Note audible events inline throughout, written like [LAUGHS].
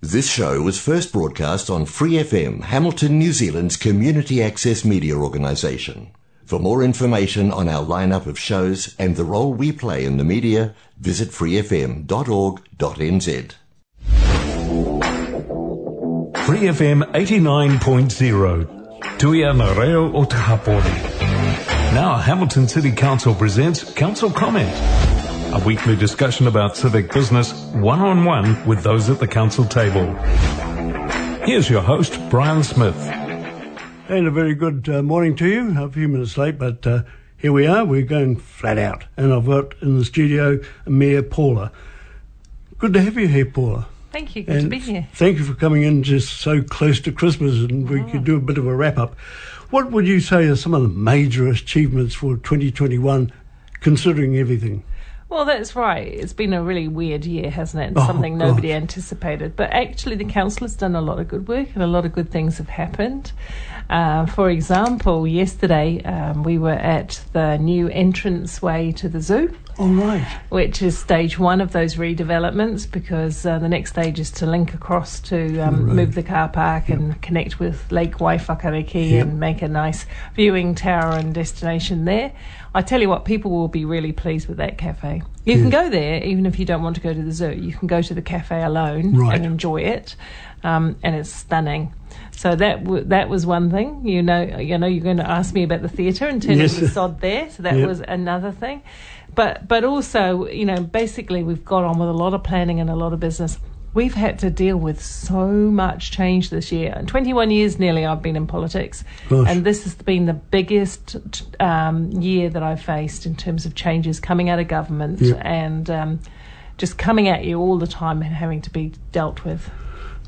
This show was first broadcast on Free FM, Hamilton, New Zealand's community access media organisation. For more information on our lineup of shows and the role we play in the media, visit freefm.org.nz. Free FM 89.0. Tuia na reo o Now Hamilton City Council presents Council Comment. A weekly discussion about civic business, one-on-one with those at the council table. Here's your host, Brian Smith. And a very good uh, morning to you. A few minutes late, but uh, here we are. We're going flat out. And I've got in the studio Mayor Paula. Good to have you here, Paula. Thank you. Good and to be here. Thank you for coming in just so close to Christmas and we could do a bit of a wrap up. What would you say are some of the major achievements for 2021, considering everything? Well, that's right. It's been a really weird year, hasn't it? Oh, Something nobody anticipated. But actually, the council has done a lot of good work and a lot of good things have happened. Uh, for example, yesterday um, we were at the new entrance way to the zoo. All right. which is stage one of those redevelopments because uh, the next stage is to link across to um, Right. move the car park and connect with Lake Waiwhakareke Yep. and make a nice viewing tower and destination there. I tell you what, people will be really pleased with that cafe. You can go there even if you don't want to go to the zoo. You can go to the cafe alone Right. and enjoy it, um, and it's stunning. So that w- that was one thing. You know, you know, you're going to ask me about the theatre and turning Yes. the sod there. So that Yep. was another thing. But but also, you know, basically we've got on with a lot of planning and a lot of business. We've had to deal with so much change this year. And 21 years nearly I've been in politics, Gosh. and this has been the biggest um, year that I've faced in terms of changes coming out of government Yep. and um, just coming at you all the time and having to be dealt with.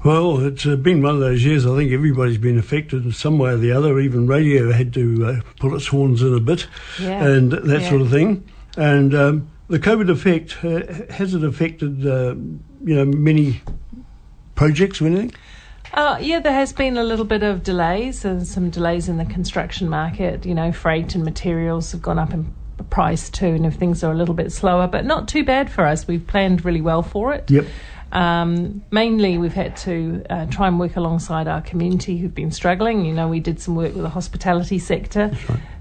Well, it's been one of those years. I think everybody's been affected in some way or the other. Even radio had to uh, pull its horns in a bit, Yeah. and that Yeah. sort of thing. And um, the COVID effect uh, has it affected uh, you know many projects or anything? Uh, yeah, there has been a little bit of delays and some delays in the construction market. You know, freight and materials have gone up in price too, and if things are a little bit slower, but not too bad for us. We've planned really well for it. Yep. Um, mainly, we've had to uh, try and work alongside our community who've been struggling. You know, we did some work with the hospitality sector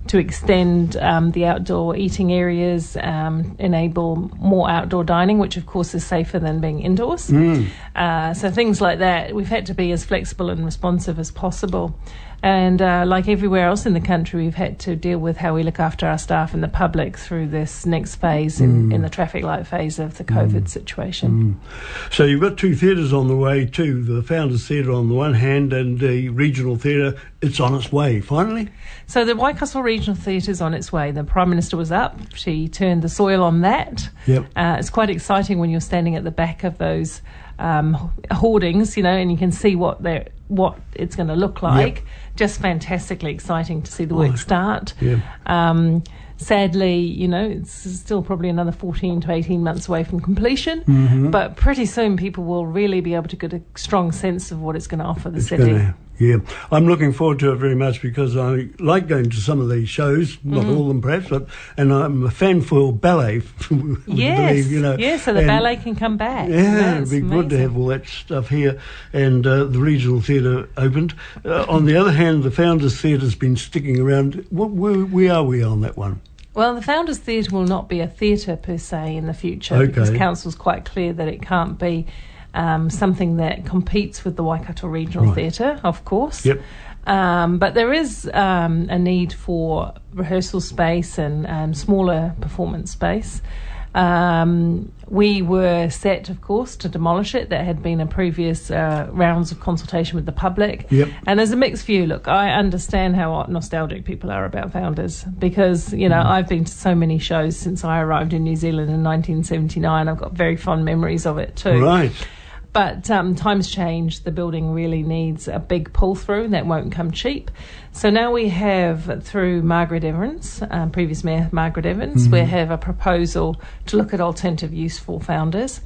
to extend um, the outdoor eating areas, um, enable more outdoor dining, which of course is safer than being indoors. Uh, so things like that, we've had to be as flexible and responsive as possible. And uh, like everywhere else in the country, we've had to deal with how we look after our staff and the public through this next phase in, in the traffic light phase of the COVID situation. So you've got two theatres on the way too. The Founders Theatre on the one hand, and the Regional Theatre. It's on its way finally. So the Waikato Regional Theatre is on its way. The Prime Minister was up. She turned the soil on that. Yep. Uh, it's quite exciting when you're standing at the back of those um, hoardings, you know, and you can see what they're what it's going to look like. Just fantastically exciting to see the work start. Yeah. Um, sadly, you know, it's still probably another 14 to 18 months away from completion, Mm-hmm. but pretty soon people will really be able to get a strong sense of what it's going to offer the It's city. gonna- yeah, I'm looking forward to it very much because I like going to some of these shows, not Mm-hmm. all of them perhaps, but and I'm a fan for ballet. [LAUGHS] Yes, believe, you know. yes, so the And- ballet can come back. Yeah, it'd be good to have all that stuff here, and uh, the regional theatre opened. Uh, on the other hand, the Founders Theatre's been sticking around. What, where, where are we on that one? Well, the Founders Theatre will not be a theatre per se in the future because Okay. Council's quite clear that it can't be um, something that competes with the Waikato Regional Right. Theatre, of course. Yep. Um, but there is um, a need for rehearsal space and um, smaller performance space. Um, we were set, of course, to demolish it. There had been a previous uh, rounds of consultation with the public. Yep. And there's a mixed view. Look, I understand how nostalgic people are about Founders because, you know, I've been to so many shows since I arrived in New Zealand in 1979. I've got very fond memories of it too. Right. But um, times change. The building really needs a big pull through. That won't come cheap. So now we have, through Margaret Evans, um, previous Mayor Margaret Evans, we have a proposal to look at alternative use for founders.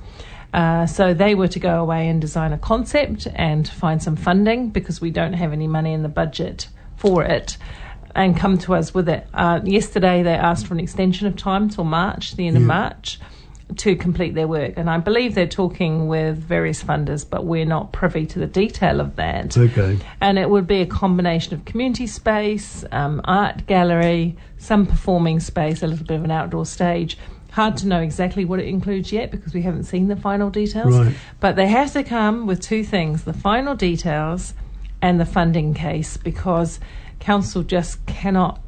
Uh, so they were to go away and design a concept and find some funding because we don't have any money in the budget for it and come to us with it. Uh, yesterday they asked for an extension of time till March, the end of March. To complete their work. And I believe they're talking with various funders, but we're not privy to the detail of that. Okay. And it would be a combination of community space, um, art gallery, some performing space, a little bit of an outdoor stage. Hard to know exactly what it includes yet because we haven't seen the final details. Right. But they have to come with two things the final details and the funding case because council just cannot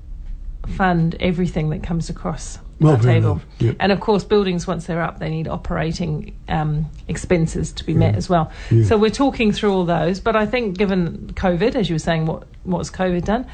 fund everything that comes across Well, table. Yep. And of course, buildings, once they're up, they need operating um, expenses to be met as well. Yeah. So we're talking through all those. But I think, given COVID, as you were saying, what what's COVID done?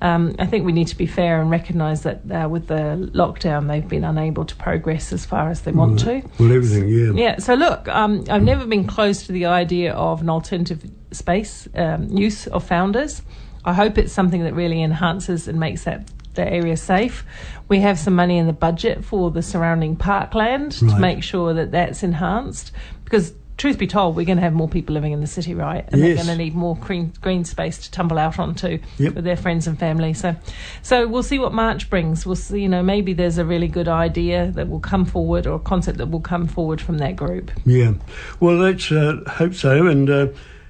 Um, I think we need to be fair and recognise that uh, with the lockdown, they've been unable to progress as far as they want to. Well, everything, yeah. Yeah, so look, um, I've never been close to the idea of an alternative space um, use of founders. I hope it's something that really enhances and makes that, that area safe. We have some money in the budget for the surrounding parkland to make sure that that's enhanced because. Truth be told, we're going to have more people living in the city, right? And Yes. they're going to need more green, green space to tumble out onto Yep. with their friends and family. So, so we'll see what March brings. We'll see. You know, maybe there's a really good idea that will come forward, or a concept that will come forward from that group. Yeah. Well, let's uh, hope so. And uh,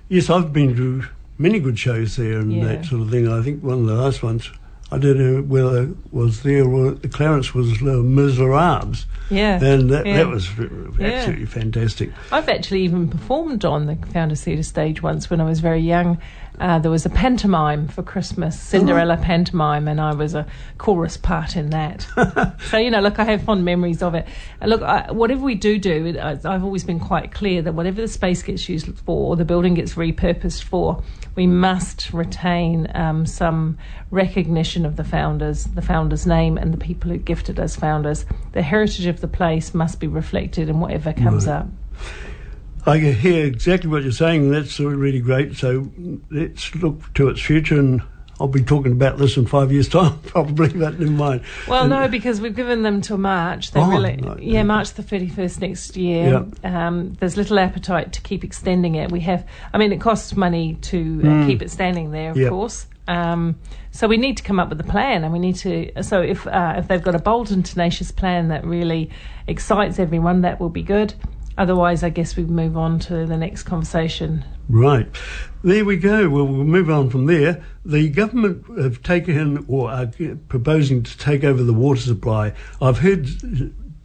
yes, I've been to many good shows there and Yeah. that sort of thing. I think one of the last ones, I don't know whether was there or the Clarence was Les Miserables. Yeah. And that, yeah. that was r- Yeah. absolutely fantastic. I've actually even performed on the Founders Theatre stage once when I was very young. Uh, there was a pantomime for Christmas, Cinderella pantomime, and I was a chorus part in that. so you know, look, I have fond memories of it. And look, I, whatever we do do, I've always been quite clear that whatever the space gets used for, or the building gets repurposed for, we must retain um, some recognition of the founders, the founders' name, and the people who gifted us founders. The heritage of the place must be reflected in whatever comes Right. up. I can hear exactly what you're saying. That's really great. So let's look to its future. And I'll be talking about this in five years' time, [LAUGHS] probably, but never mind. Well, And- no, because we've given them till March. They Oh, really, right, yeah. March the thirty first next year. Um, there's little appetite to keep extending it. We have, I mean, it costs money to uh, keep it standing there, of. Yep. course. Um, so we need to come up with a plan, and we need to. So if uh, if they've got a bold and tenacious plan that really excites everyone, that will be good. Otherwise, I guess we move on to the next conversation. Right. There we go. Well, we'll move on from there. The government have taken or are proposing to take over the water supply. I've heard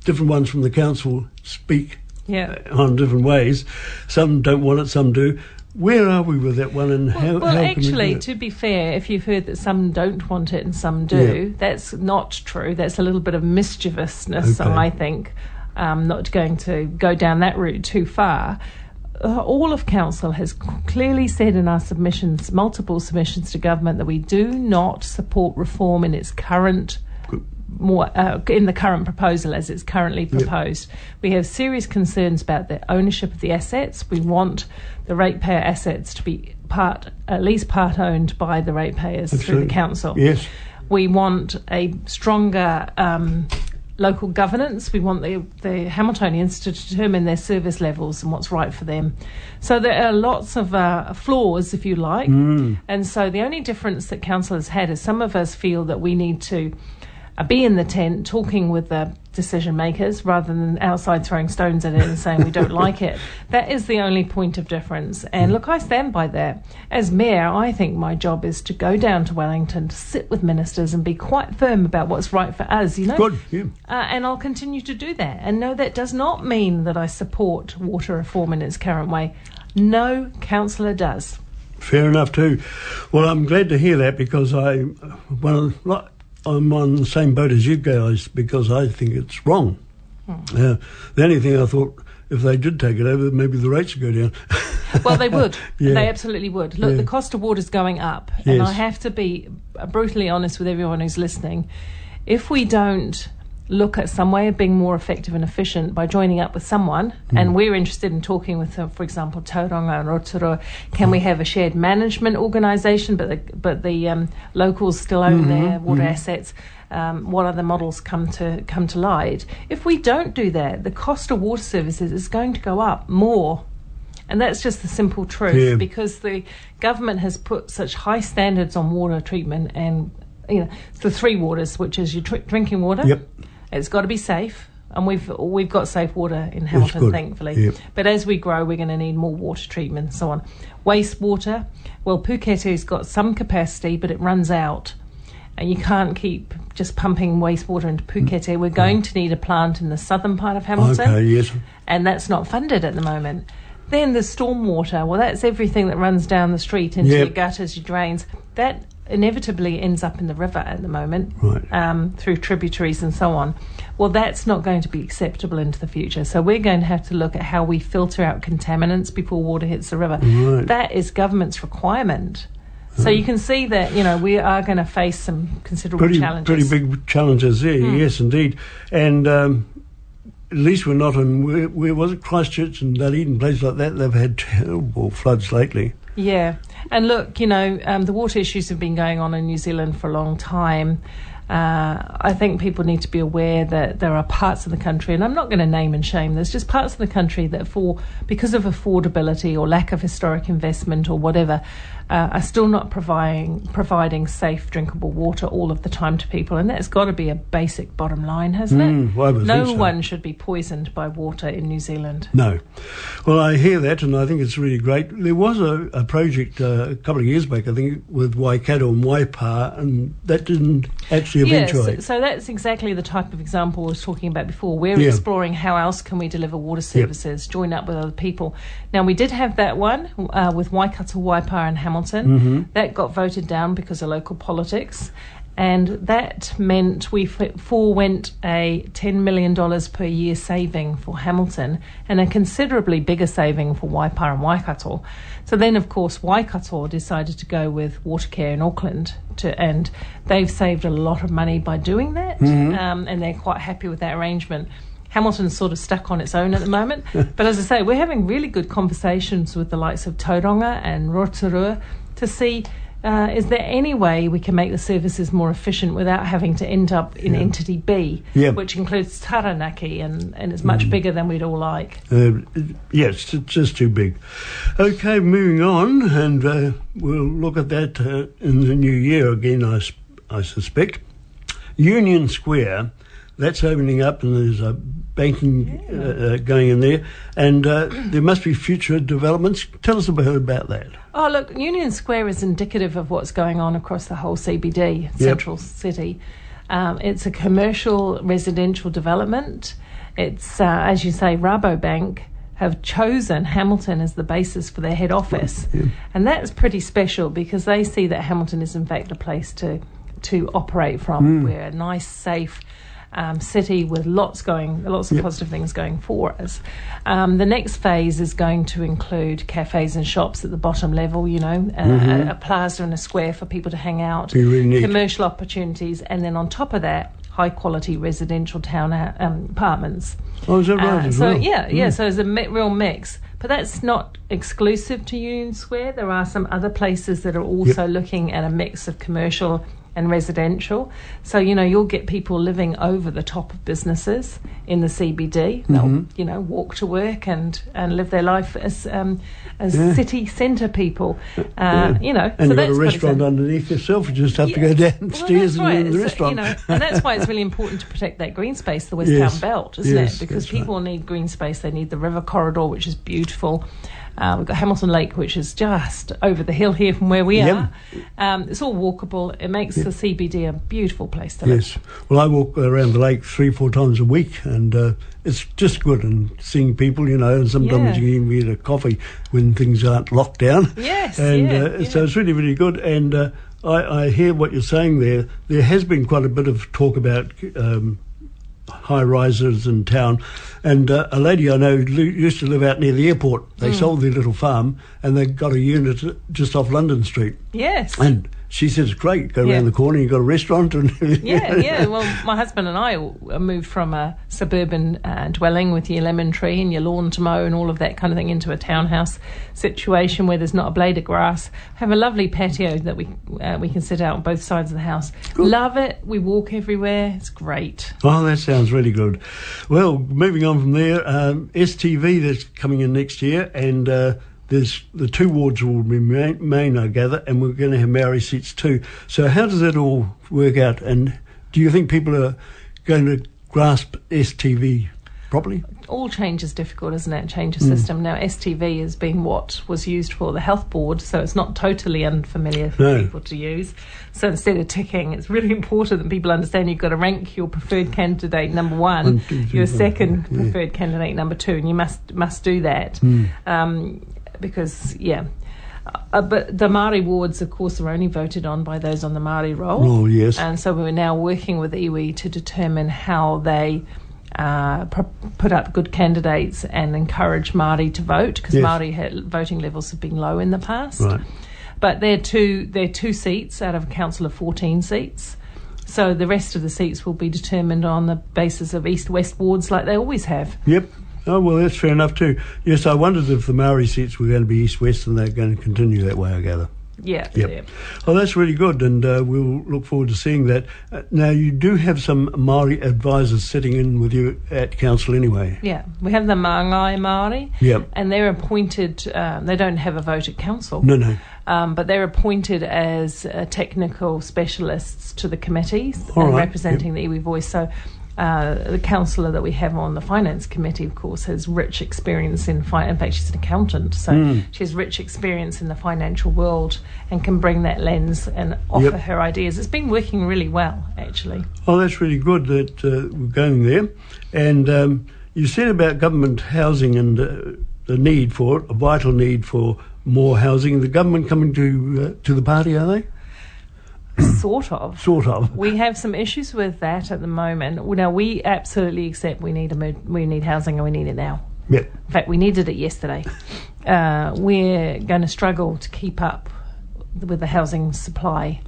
different ones from the council speak Yeah. Uh, on different ways. Some don't want it, some do. Where are we with that one and how, well, how can we actually, it? to be fair, if you've heard that some don't want it and some do, Yeah. that's not true. That's a little bit of mischievousness, Okay. I think. Um, not going to go down that route too far. Uh, all of council has clearly said in our submissions, multiple submissions to government, that we do not support reform in its current more uh, in the current proposal as it's currently proposed. We have serious concerns about the ownership of the assets. We want the ratepayer assets to be part, at least part owned by the ratepayers through the council. Yes. We want a stronger um, local governance. We want the, the Hamiltonians to determine their service levels and what's right for them. So there are lots of uh, flaws, if you like. And so the only difference that council has had is some of us feel that we need to uh, be in the tent talking with the decision makers rather than outside throwing stones at it and saying we don't [LAUGHS] like it. That is the only point of difference. And look, I stand by that. As mayor, I think my job is to go down to Wellington, to sit with ministers and be quite firm about what's right for us, you know? Good. Yeah. Uh, and I'll continue to do that. And no, that does not mean that I support water reform in its current way. No councillor does. Fair enough too. Well, I'm glad to hear that because I, well, like, I'm on the same boat as you guys because I think it's wrong. Uh, the only thing I thought, if they did take it over, maybe the rates would go down. Well, they would. [LAUGHS] Yeah. They absolutely would. Look, Yeah. the cost of water is going up, and I have to be brutally honest with everyone who's listening. If we don't look at some way of being more effective and efficient by joining up with someone, Hmm. and we're interested in talking with, uh, for example, Tauranga and Rotorua, can we have a shared management organisation, but the, but the um, locals still own their water assets? Um, what other models come to come to light? If we don't do that, the cost of water services is going to go up more. And that's just the simple truth Yeah. because the government has put such high standards on water treatment and you know the three waters, which is your tr- drinking water. Yep. It's got to be safe. and we've we've got safe water in Hamilton, thankfully. Yep. But as we grow, we're going to need more water treatment and so on. Wastewater, well, Pukete's got some capacity, but it runs out. And you can't keep just pumping wastewater into Pukete. Mm. We're going mm. to need a plant in the southern part of Hamilton Okay, yes. and that's not funded at the moment. Then the stormwater, well, that's everything that runs down the street into Yep. your gutters, your drains. That inevitably ends up in the river at the moment Right. um, through tributaries and so on. Well, that's not going to be acceptable into the future. So we're going to have to look at how we filter out contaminants before water hits the river. Right. That is government's requirement. So you can see that you know we are going to face some considerable Pretty, challenges. pretty big challenges there, Hmm. yes, indeed. And um, at least we're not in, where, where was it, Christchurch and Dunedin, places like that, they've had terrible floods lately. Yeah, and look, you know, um, the water issues have been going on in New Zealand for a long time. Uh, I think people need to be aware that there are parts of the country, and I'm not going to name and shame. There's just parts of the country that, for because of affordability or lack of historic investment or whatever, uh, are still not providing providing safe drinkable water all of the time to people, and that's got to be a basic bottom line, hasn't Mm, it? well, no so. one should be poisoned by water in New Zealand. No. Well, I hear that, and I think it's really great. There was a, a project uh, a couple of years back, I think, with Waikato and Waipa, and that didn't actually Yes, so that's exactly the type of example I was talking about before. We're Yeah. exploring how else can we deliver water services, join up with other people. Now we did have that one uh, with Waikato, Waipa, and Hamilton. Mm-hmm. That got voted down because of local politics. And that meant we forewent a $10 million per year saving for Hamilton and a considerably bigger saving for Waipa and Waikato. So then, of course, Waikato decided to go with Watercare in Auckland, to, and they've saved a lot of money by doing that, um, and they're quite happy with that arrangement. Hamilton's sort of stuck on its own at the moment, [LAUGHS] but as I say, we're having really good conversations with the likes of Tauranga and Rotorua to see uh, is there any way we can make the services more efficient without having to end up in entity B, Yeah. which includes Taranaki and, and is much bigger than we'd all like. Uh, yes, it's just too big. Okay, moving on, and uh, we'll look at that uh, in the new year again, I, I suspect. Union Square, that's opening up, and there's a banking uh, uh, going in there, and uh, there must be future developments. Tell us a bit about that. Oh, look, Union Square is indicative of what's going on across the whole CBD, Central City. Um, it's a commercial residential development. It's, uh, as you say, Rabobank have chosen Hamilton as the basis for their head office. And that's pretty special because they see that Hamilton is, in fact, a place to, to operate from. We're a nice, safe, um, city with lots going, lots of positive things going for us. Um, the next phase is going to include cafes and shops at the bottom level. You know, uh, a, a plaza and a square for people to hang out, Mm-hmm. Really commercial opportunities, and then on top of that, high quality residential town um, apartments. Oh, is that right? Uh, as so well? yeah, yeah. Mm. So it's a mi- real mix, but that's not exclusive to Union Square. There are some other places that are also looking at a mix of commercial and residential. So you know, you'll get people living over the top of businesses in the CBD. They'll Mm-hmm. you know walk to work and and live their life as um, as Yeah. city centre people. Uh, Yeah. You know, And so you've got a restaurant underneath yourself. You just have to Yeah. go Well, downstairs right. and in the restaurant. You know, and that's why it's really important to protect that green space, the West Yes. Town Belt, isn't Yes, it? Because that's right. people need green space. They need the river corridor, which is beautiful. Uh, we've got Hamilton Lake, which is just over the hill here from where we Yep. are. Um, it's all walkable. It makes the CBD a beautiful place to live. Yes. Well, I walk around the lake three, four times a week, and uh, it's just good. And seeing people, you know, and sometimes Yeah. you can even get a coffee when things aren't locked down. Yes, And yeah, uh, so it's really, really good. And uh, I, I hear what you're saying there. There has been quite a bit of talk about. Um, High rises in town, and uh, a lady I know used to live out near the airport. They Hmm. sold their little farm, and they got a unit just off London Street. Yes. And she says great. Go Yeah. around the corner, you've got a restaurant, and [LAUGHS] yeah, yeah. Well, my husband and I all- moved from a suburban uh, dwelling with your lemon tree and your lawn to mow and all of that kind of thing into a townhouse situation where there's not a blade of grass. Have a lovely patio that we uh, we can sit out on both sides of the house. Love it. We walk everywhere. It's great. Oh, that sounds really good. Well, moving on from there, um, STV that's coming in next year, and uh, there's the two wards will remain, main, I gather, and we're going to have Maori seats too. So, how does that all work out? And do you think people are going to grasp STV properly? all change is difficult, isn't it? Change a Hmm. system. Now, STV has been what was used for the health board, so it's not totally unfamiliar for No. people to use. So instead of ticking, it's really important that people understand you've got to rank your preferred candidate number one, One, two, three, your second yeah. preferred candidate number two, and you must must do that Hmm. um, because yeah. Uh, but the Māori wards, of course, are only voted on by those on the Māori roll. Oh, yes. And so we're now working with iwi to determine how they uh, pr- put up good candidates and encourage Māori to vote because Yes. Māori ha- voting levels have been low in the past. Right. But they're two, they're two seats out of a council of 14 seats. So the rest of the seats will be determined on the basis of east-west wards like they always have. Yep. Oh, well, that's fair enough too. Yes, I wondered if the Maori seats were going to be east-west and they're going to continue that way, I gather. Yeah. Yep. yeah. Oh, that's really good, and uh, we'll look forward to seeing that. Uh, now, you do have some Maori advisors sitting in with you at council anyway. Yeah, we have the Māngai Māori, Yep. and they're appointed. Uh, they don't have a vote at council. No, no. um, but they're appointed as uh, technical specialists to the committees right, representing the iwi voice. So uh, the councillor that we have on the finance committee, of course, has rich experience in finance. In fact, she's an accountant, so Hmm. she has rich experience in the financial world and can bring that lens and offer Yep. her ideas. It's been working really well, actually. Oh, that's really good that uh, we're going there. And um, you said about government housing and uh, the need for it, a vital need for more housing. The government coming to uh, to the party, are they? [COUGHS] sort of. Sort of. We have some issues with that at the moment. Now, we absolutely accept we need a mo- we need housing and we need it now. Yep. In fact, we needed it yesterday. Uh, we're going to struggle to keep up with the housing supply.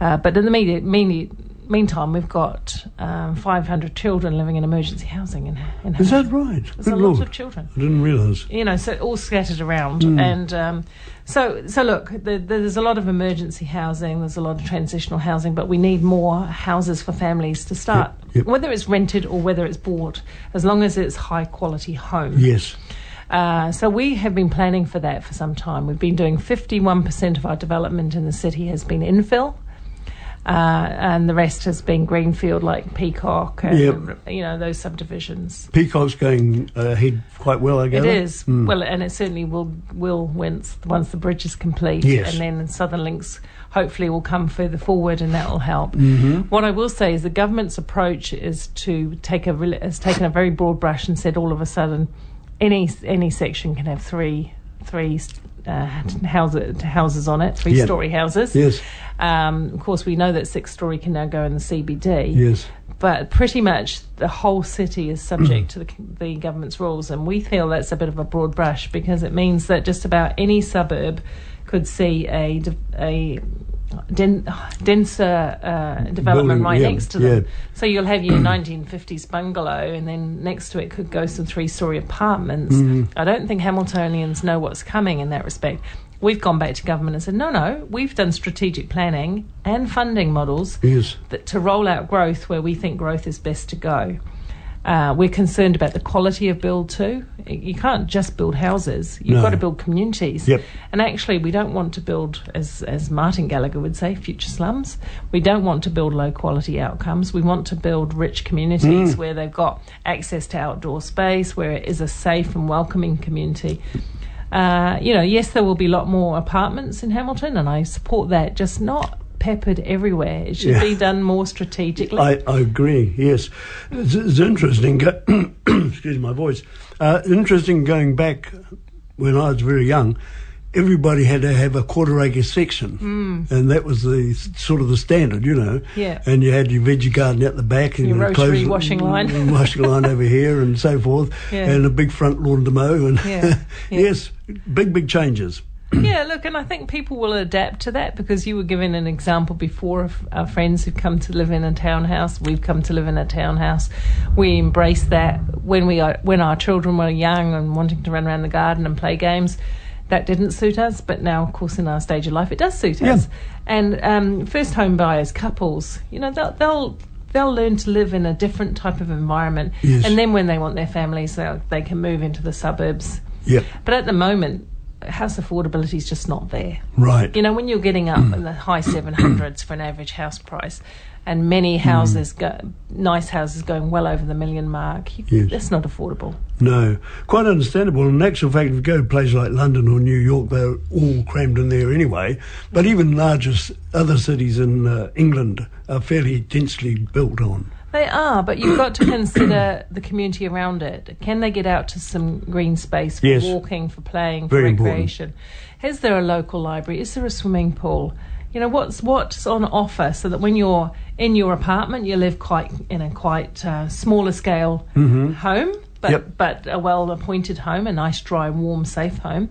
Uh, but in the immediate, immediate, meantime, we've got um, 500 children living in emergency housing in, in Is that right? There's Good a lot Lord. of children I didn't realise. you know, so all scattered around. Hmm. And um, so, so look, the, there's a lot of emergency housing, there's a lot of transitional housing, but we need more houses for families to start, Yep, yep. whether it's rented or whether it's bought, as long as it's high quality home. Yes. Uh, so we have been planning for that for some time. We've been doing 51% of our development in the city has been infill. Uh, and the rest has been greenfield, like Peacocke, and Yep. you know those subdivisions. Peacocke's going ahead quite well, I It gather. is Mm. well, and it certainly will will once once the bridge is complete, Yes. and then Southern Links hopefully will come further forward, and that will help. Mm-hmm. What I will say is the government's approach is to take a really, has taken a very broad brush and said all of a sudden any any section can have three three uh, houses houses on it, three Yeah. story houses. Yes. Um, of course, we know that six story can now go in the CBD Yes. but pretty much the whole city is subject to the, the government's rules, and we feel that's a bit of a broad brush because it means that just about any suburb could see a a den- denser uh, development Building, right yeah, next to them. yeah. So you'll have your [CLEARS THROAT] 1950s bungalow, and then next to it could go some three-story apartments. Mm-hmm. I don't think Hamiltonians know what's coming in that respect. We've gone back to government and said, no, no, we've done strategic planning and funding models Yes. that to roll out growth where we think growth is best to go. Uh, we're concerned about the quality of build too. You can't just build houses. You've No. got to build communities. Yep. And actually, we don't want to build, as as Martin Gallagher would say, future slums. We don't want to build low quality outcomes. We want to build rich communities where they've got access to outdoor space, where it is a safe and welcoming community. Uh, you know, yes, there will be a lot more apartments in Hamilton, and I support that. Just not peppered everywhere. It should Yeah. be done more strategically. I, I agree. Yes, it's, it's interesting. Go- [COUGHS] excuse my voice. Uh, interesting going back when I was very young. Everybody had to have a quarter acre section, and that was the sort of the standard, you know. Yeah. And you had your veggie garden at the back, and Your rotary [LAUGHS] washing line. [LAUGHS] washing line over here, and so forth, Yeah. and a big front lawn to mow, and yeah. [LAUGHS] yes, big big changes. Yeah, look, and I think people will adapt to that because you were given an example before of our friends who've come to live in a townhouse. We've come to live in a townhouse. We embrace that when we are when our children were young and wanting to run around the garden and play games. That didn't suit us, but now, of course, in our stage of life, it does suit Yeah. us. And um, first home buyers, couples, you know, they'll, they'll they'll learn to live in a different type of environment, Yes. and then when they want their families, they they can move into the suburbs. Yep. But at the moment, house affordability is just not there. Right. You know, when you're getting up in the high 700s for an average house price, and many Hmm. houses, go, nice houses, going well over the million mark, you, Yes. that's not affordable. No, quite understandable. In actual fact, if you go to places like London or New York, they're all crammed in there anyway. But even larger other cities in uh, England are fairly densely built on. They are, but you've got to consider the community around it. Can they get out to some green space for Yes. walking, for playing, for Very important. recreation? Is there a local library? Is there a swimming pool? You know what's what's on offer, so that when you're in your apartment, you live quite in a quite uh, smaller scale home, but Yep. but a well appointed home, a nice, dry, warm, safe home.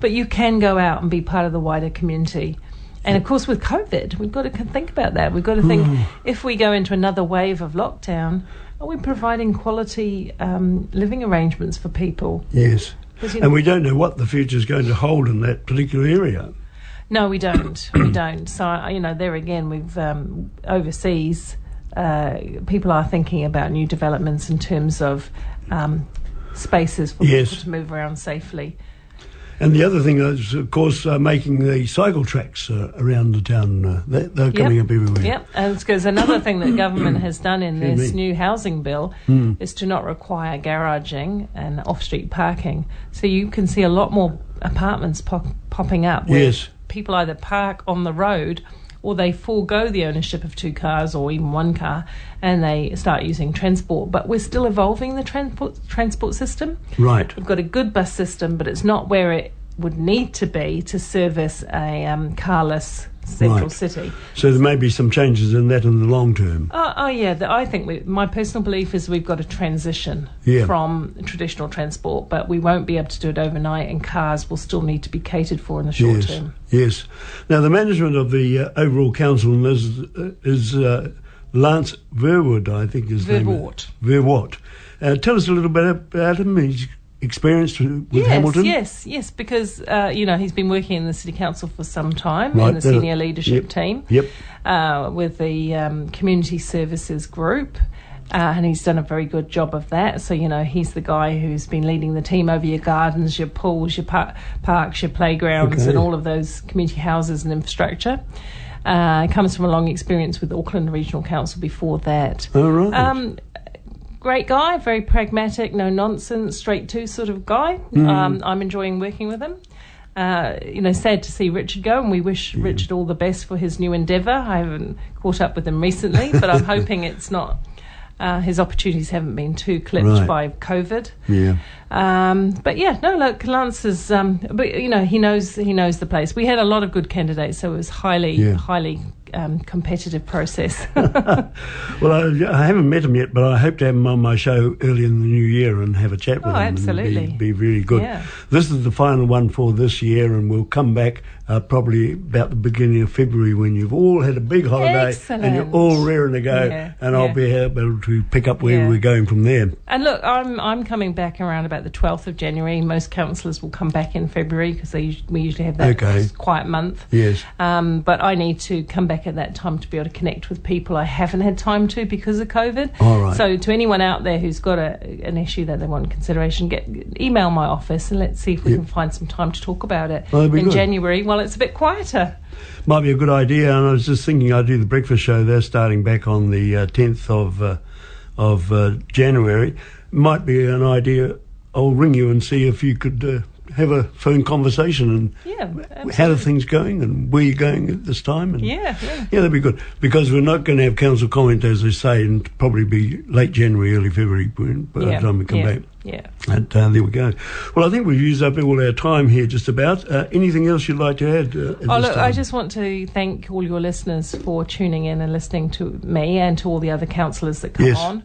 But you can go out and be part of the wider community. And of course, with COVID, we've got to think about that. We've got to think if we go into another wave of lockdown, are we providing quality um, living arrangements for people? Yes. you And we don't know what the future is going to hold in that particular area. No, we don't. [CLEARS THROAT] we don't. So uh, you know, there again, we've um, overseas. Uh, people are thinking about new developments in terms of um, spaces for Yes. people to move around safely. And the other thing is, of course, uh, making the cycle tracks uh, around the town. Uh, they, they're coming Yep. up everywhere. Yep, and because another thing that government has done in [COUGHS] Excuse this me. new housing bill Hmm. is to not require garaging and off-street parking. So you can see a lot more apartments pop- popping up where Yes. people either park on the road or they forego the ownership of two cars or even one car and they start using transport. But we're still evolving the transport transport system. Right. We've got a good bus system, but it's not where it would need to be to service a um, carless central Right. city. So there may be some changes in that in the long term. Oh, oh yeah. The, I think we, my personal belief is we've got to transition Yeah. from traditional transport, but we won't be able to do it overnight, and cars will still need to be catered for in the short yes. term. Yes. Now, the management of the uh, overall council is, uh, is uh, Lance Verwood, I think his name. is. Vervoort. Vervoort. Uh, tell us a little bit about him. He's experienced with yes, Hamilton. yes, yes. Because uh, you know he's been working in the city council for some time Right, in the senior leadership yep, team. Yep. uh, with the um, community services group. Uh, and he's done a very good job of that. So, you know, he's the guy who's been leading the team over your gardens, your pools, your par- parks, your playgrounds, Okay. and all of those community houses and infrastructure. Uh, comes from a long experience with Auckland Regional Council before that. All right. Um, great guy, very pragmatic, no nonsense, straight to sort of guy. Mm-hmm. Um, I'm enjoying working with him. Uh, you know, sad to see Richard go, and we wish Richard all the best for his new endeavour. I haven't caught up with him recently, but I'm [LAUGHS] hoping it's not. Uh, his opportunities haven't been too clipped Right. by COVID. yeah. Um, but yeah, no, look, Lance is, um, but you know, he knows he knows the place. We had a lot of good candidates, so it was highly, Yeah. highly um, competitive process. [LAUGHS] [LAUGHS] Well, I, I haven't met him yet, but I hope to have him on my show early in the new year and have a chat with Oh, him. and absolutely. Be, be really good. Yeah. This is the final one for this year, and we'll come back uh, probably about the beginning of February when you've all had a big holiday and you're all raring to go, Yeah, and I'll be able to pick up where we're going from there. And look, I'm I'm coming back around about the 12th of January. Most councillors will come back in February because we usually have that Okay. quiet month. Yes. Um, but I need to come back at that time to be able to connect with people I haven't had time to because of COVID. All right. So to anyone out there who's got a, an issue that they want consideration, get email my office and let's see if we Yep. can find some time to talk about it Oh, in good. January. while it's a bit quieter. Might be a good idea. And I was just thinking, I do the breakfast show. They're starting back on the uh, 10th of uh, of uh, January. Might be an idea. I'll ring you and see if you could uh, have a phone conversation and Yeah. how are things going and where you're going at this time. And Yeah, yeah. yeah, that'd be good because we're not going to have council comment as they say, and probably be late January, early February by yeah, the time we come yeah, back. Yeah. And uh, there we go. Well, I think we've used up all our time here, just about. Uh, anything else you'd like to add? Uh, Oh, look, I just want to thank all your listeners for tuning in and listening to me and to all the other councillors that come Yes. on.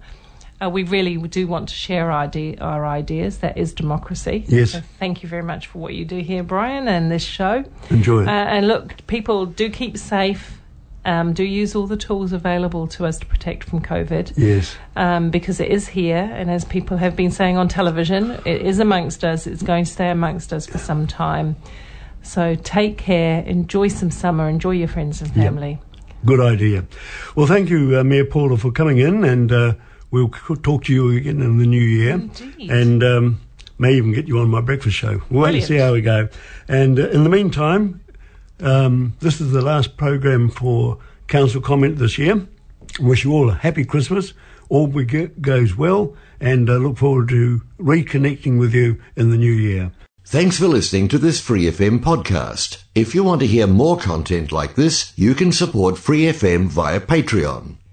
Uh, we really do want to share our, ide- our ideas. That is democracy. Yes. So thank you very much for what you do here, Brian, and this show. enjoy it. Uh, and look, people do keep safe. Um, do use all the tools available to us to protect from COVID yes. um, because it is here, and as people have been saying on television, it is amongst us. It's going to stay amongst us for some time. So take care, enjoy some summer, enjoy your friends and Yep. family. Good idea. Well, thank you, uh, Mayor Paula, for coming in, and uh, we'll talk to you again in the new year. Indeed. And um, may even get you on my breakfast show. We'll wait and see how we go. And uh, in the meantime, um, this is the last program for council comment this year. Wish you all a happy Christmas. All goes well, and uh, look forward to reconnecting with you in the new year. Thanks for listening to this Free FM podcast. If you want to hear more content like this, you can support Free FM via Patreon.